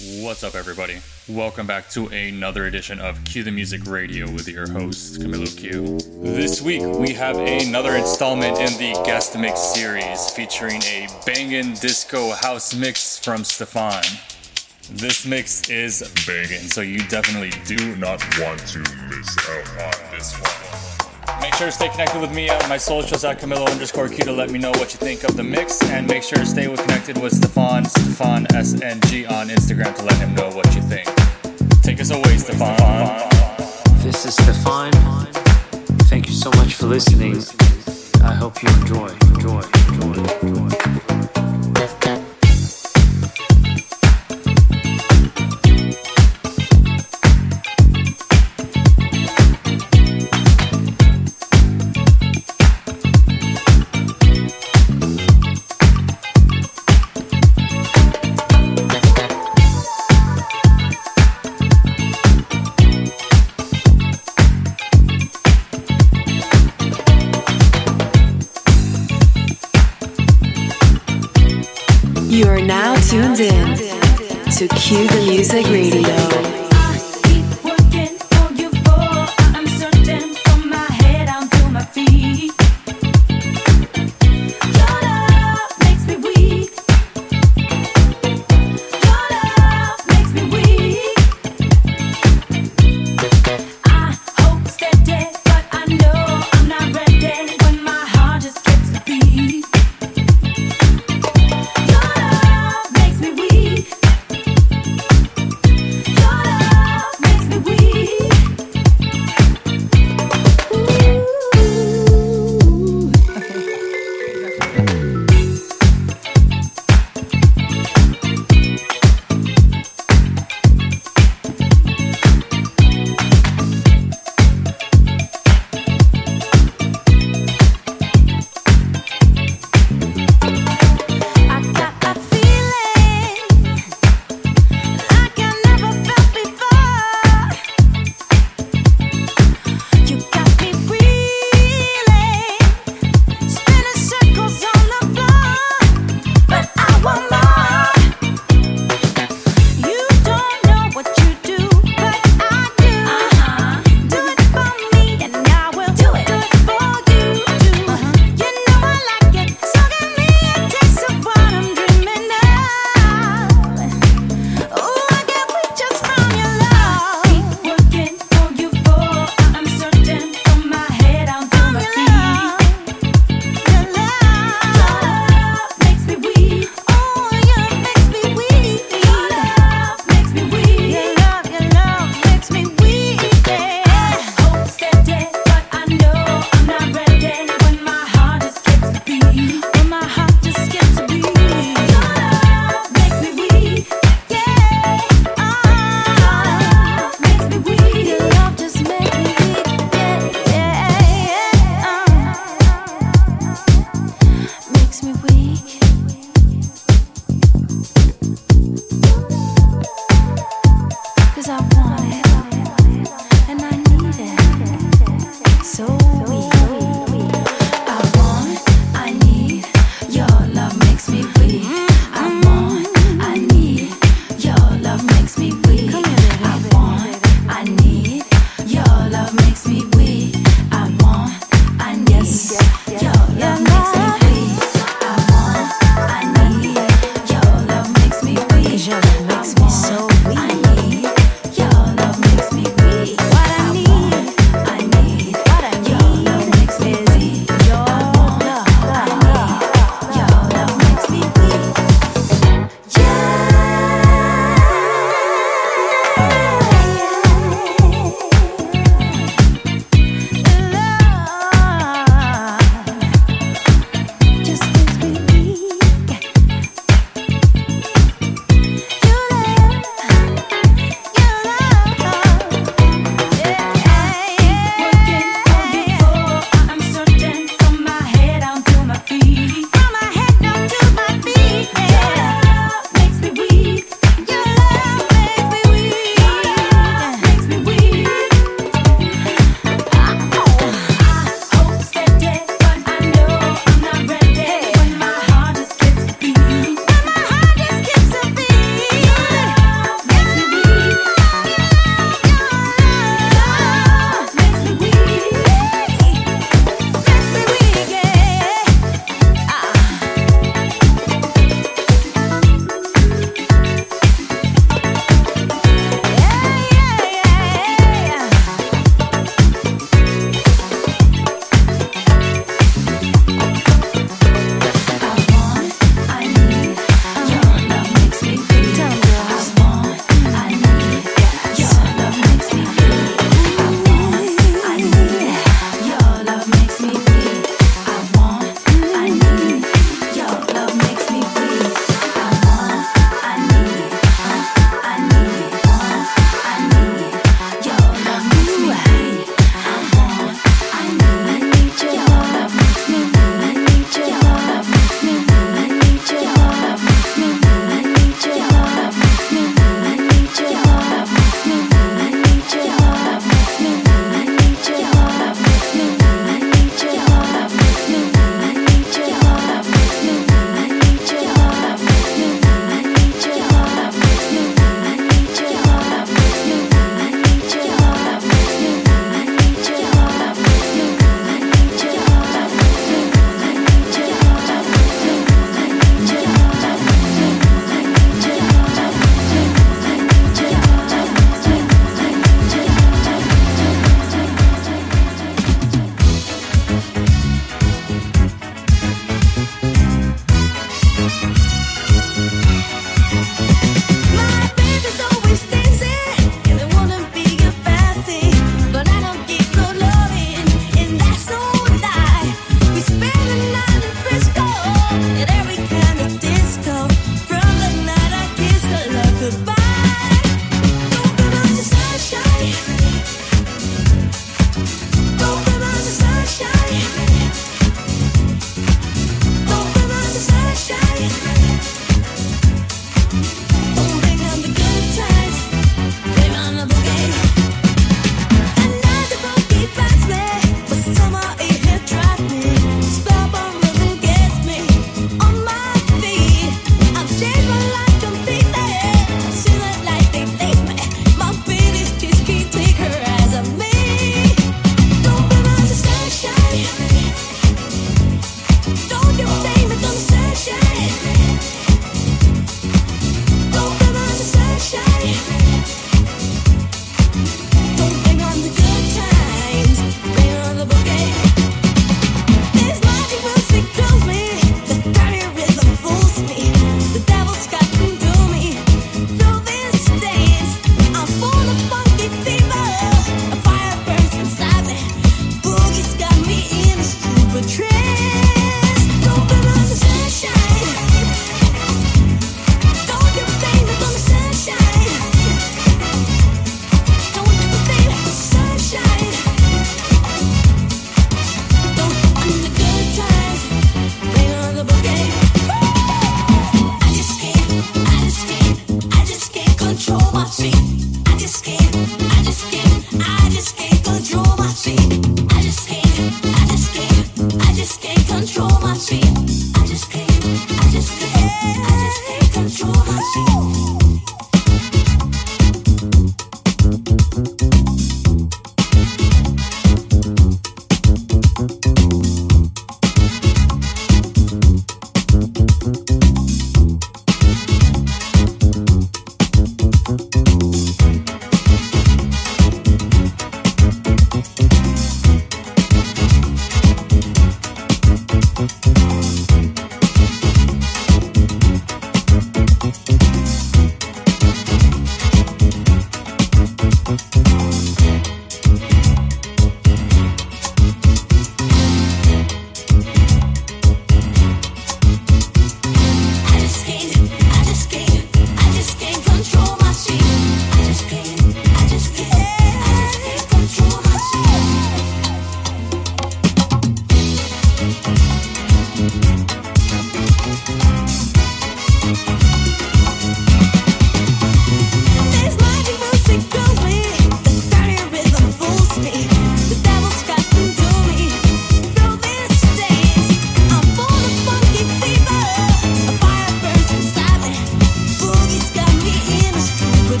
What's up, everybody? Welcome back to another edition of Cue the Music Radio with your host, Camilo Q. This week, we have another installment in the guest mix series featuring a bangin' disco house mix from Stefan. This mix is bangin', so you definitely do not want to miss out on this one. Make sure to stay connected with me at my socials at Camilo underscore Q to let me know what you think of the mix, and make sure to stay connected with Stefan, Stefan SNG on Instagram to let him know what you think. Take us away, Stefan. This is Stefan. Thank you so much for listening. I hope you enjoy, enjoy, enjoy, enjoy. You are now tuned in to Cue the Music Radio. makes me weak.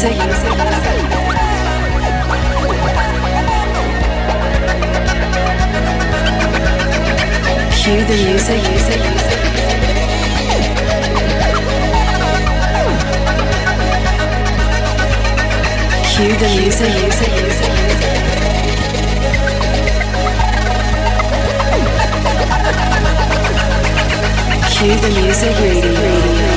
Cue the music. Cue the music. Cue the music, reading.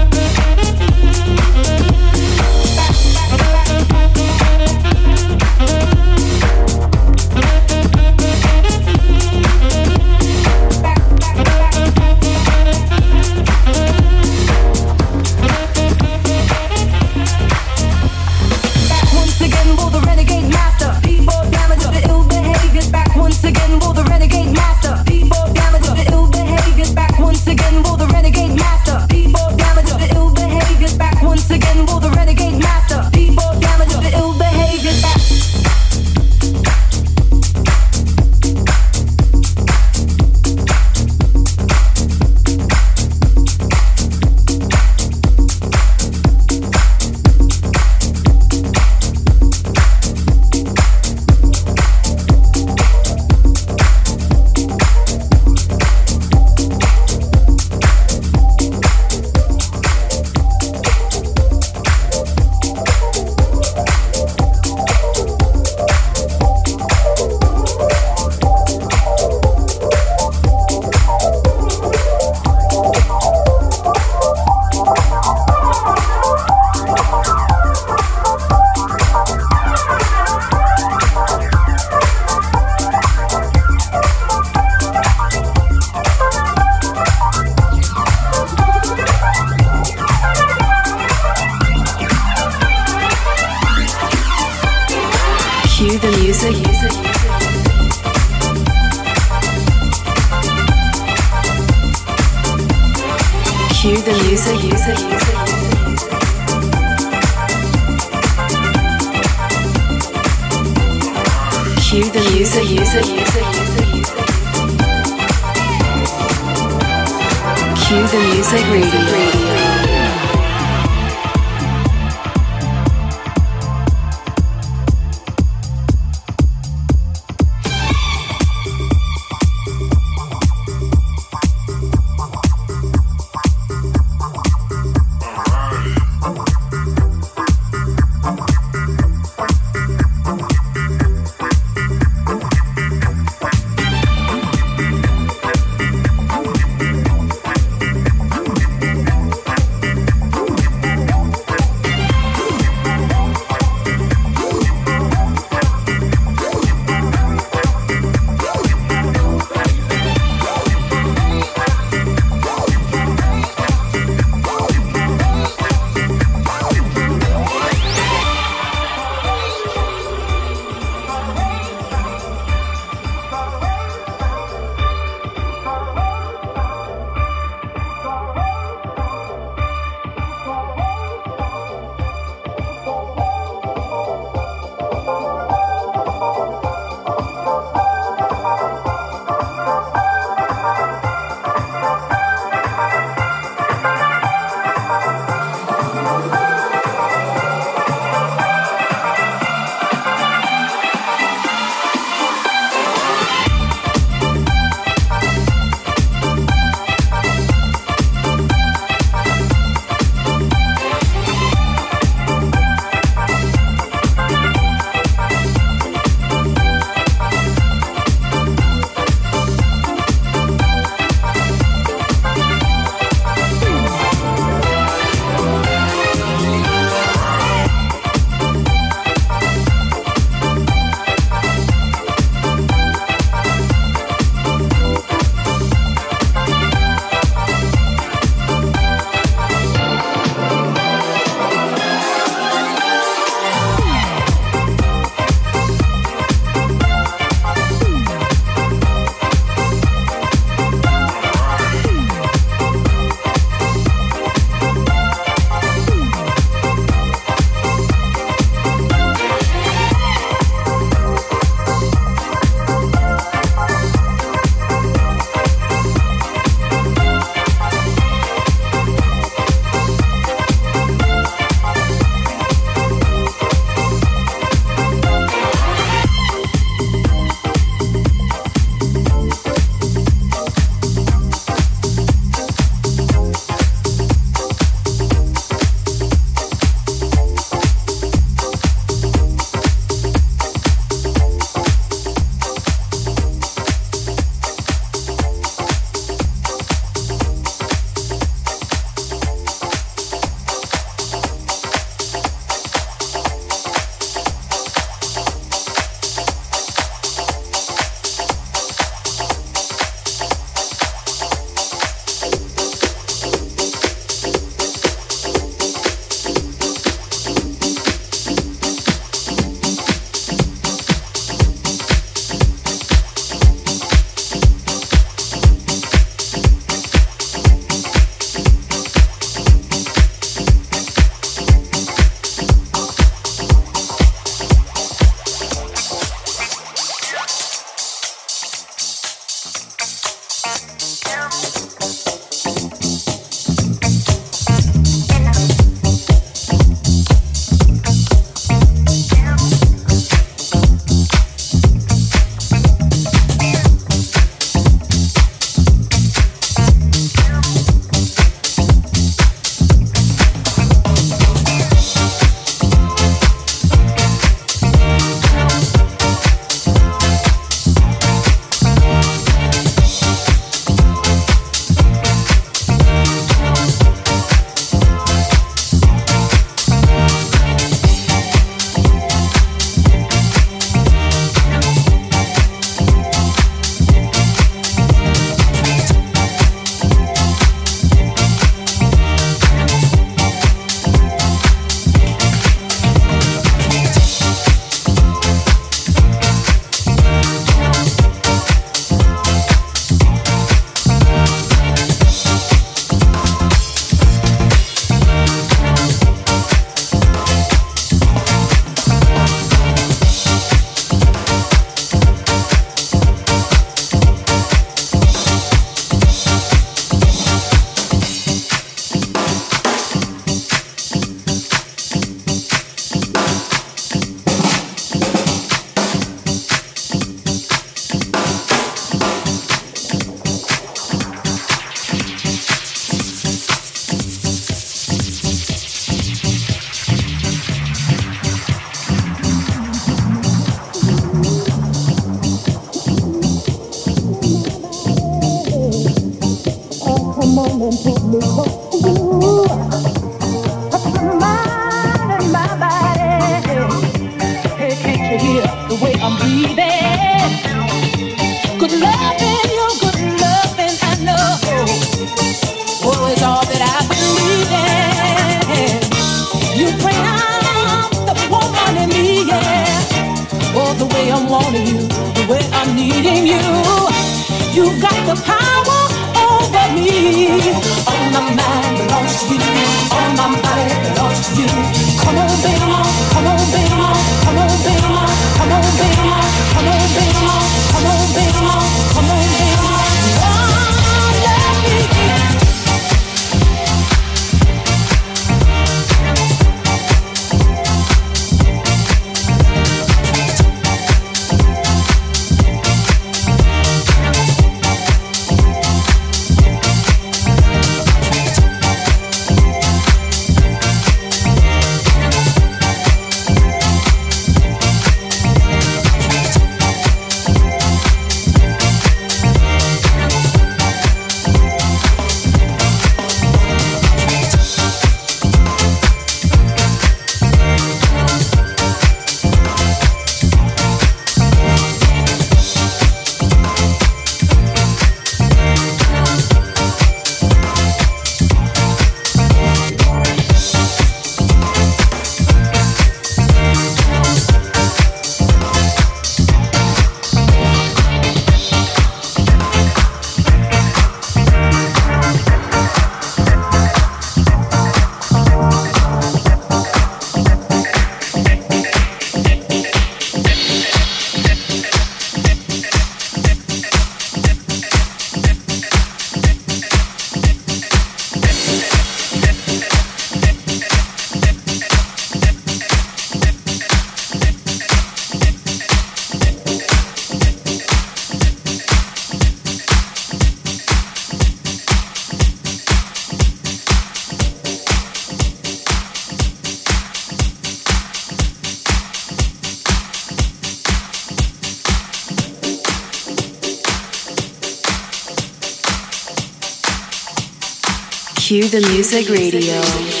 Q the Music Radio.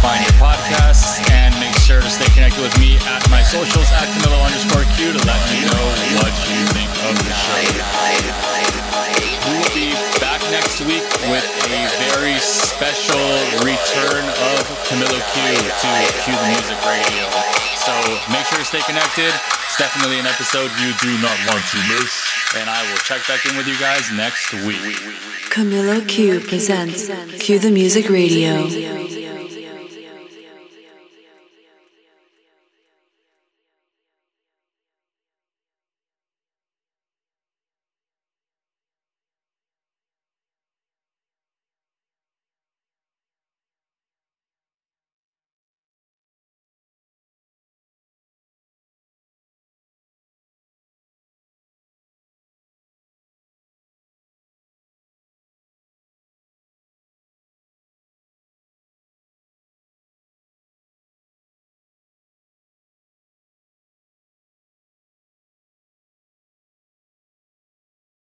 Find your podcasts. And make sure to stay connected with me at my socials at Camilo underscore Q to let me know what you think of the show. We will be back next week with a very special return of Camilo Q to Q the Music Radio. So make sure to stay connected. It's definitely an episode you do not want to miss. And I will check back in with you guys next week. Camilo Q presents Q the Music Radio.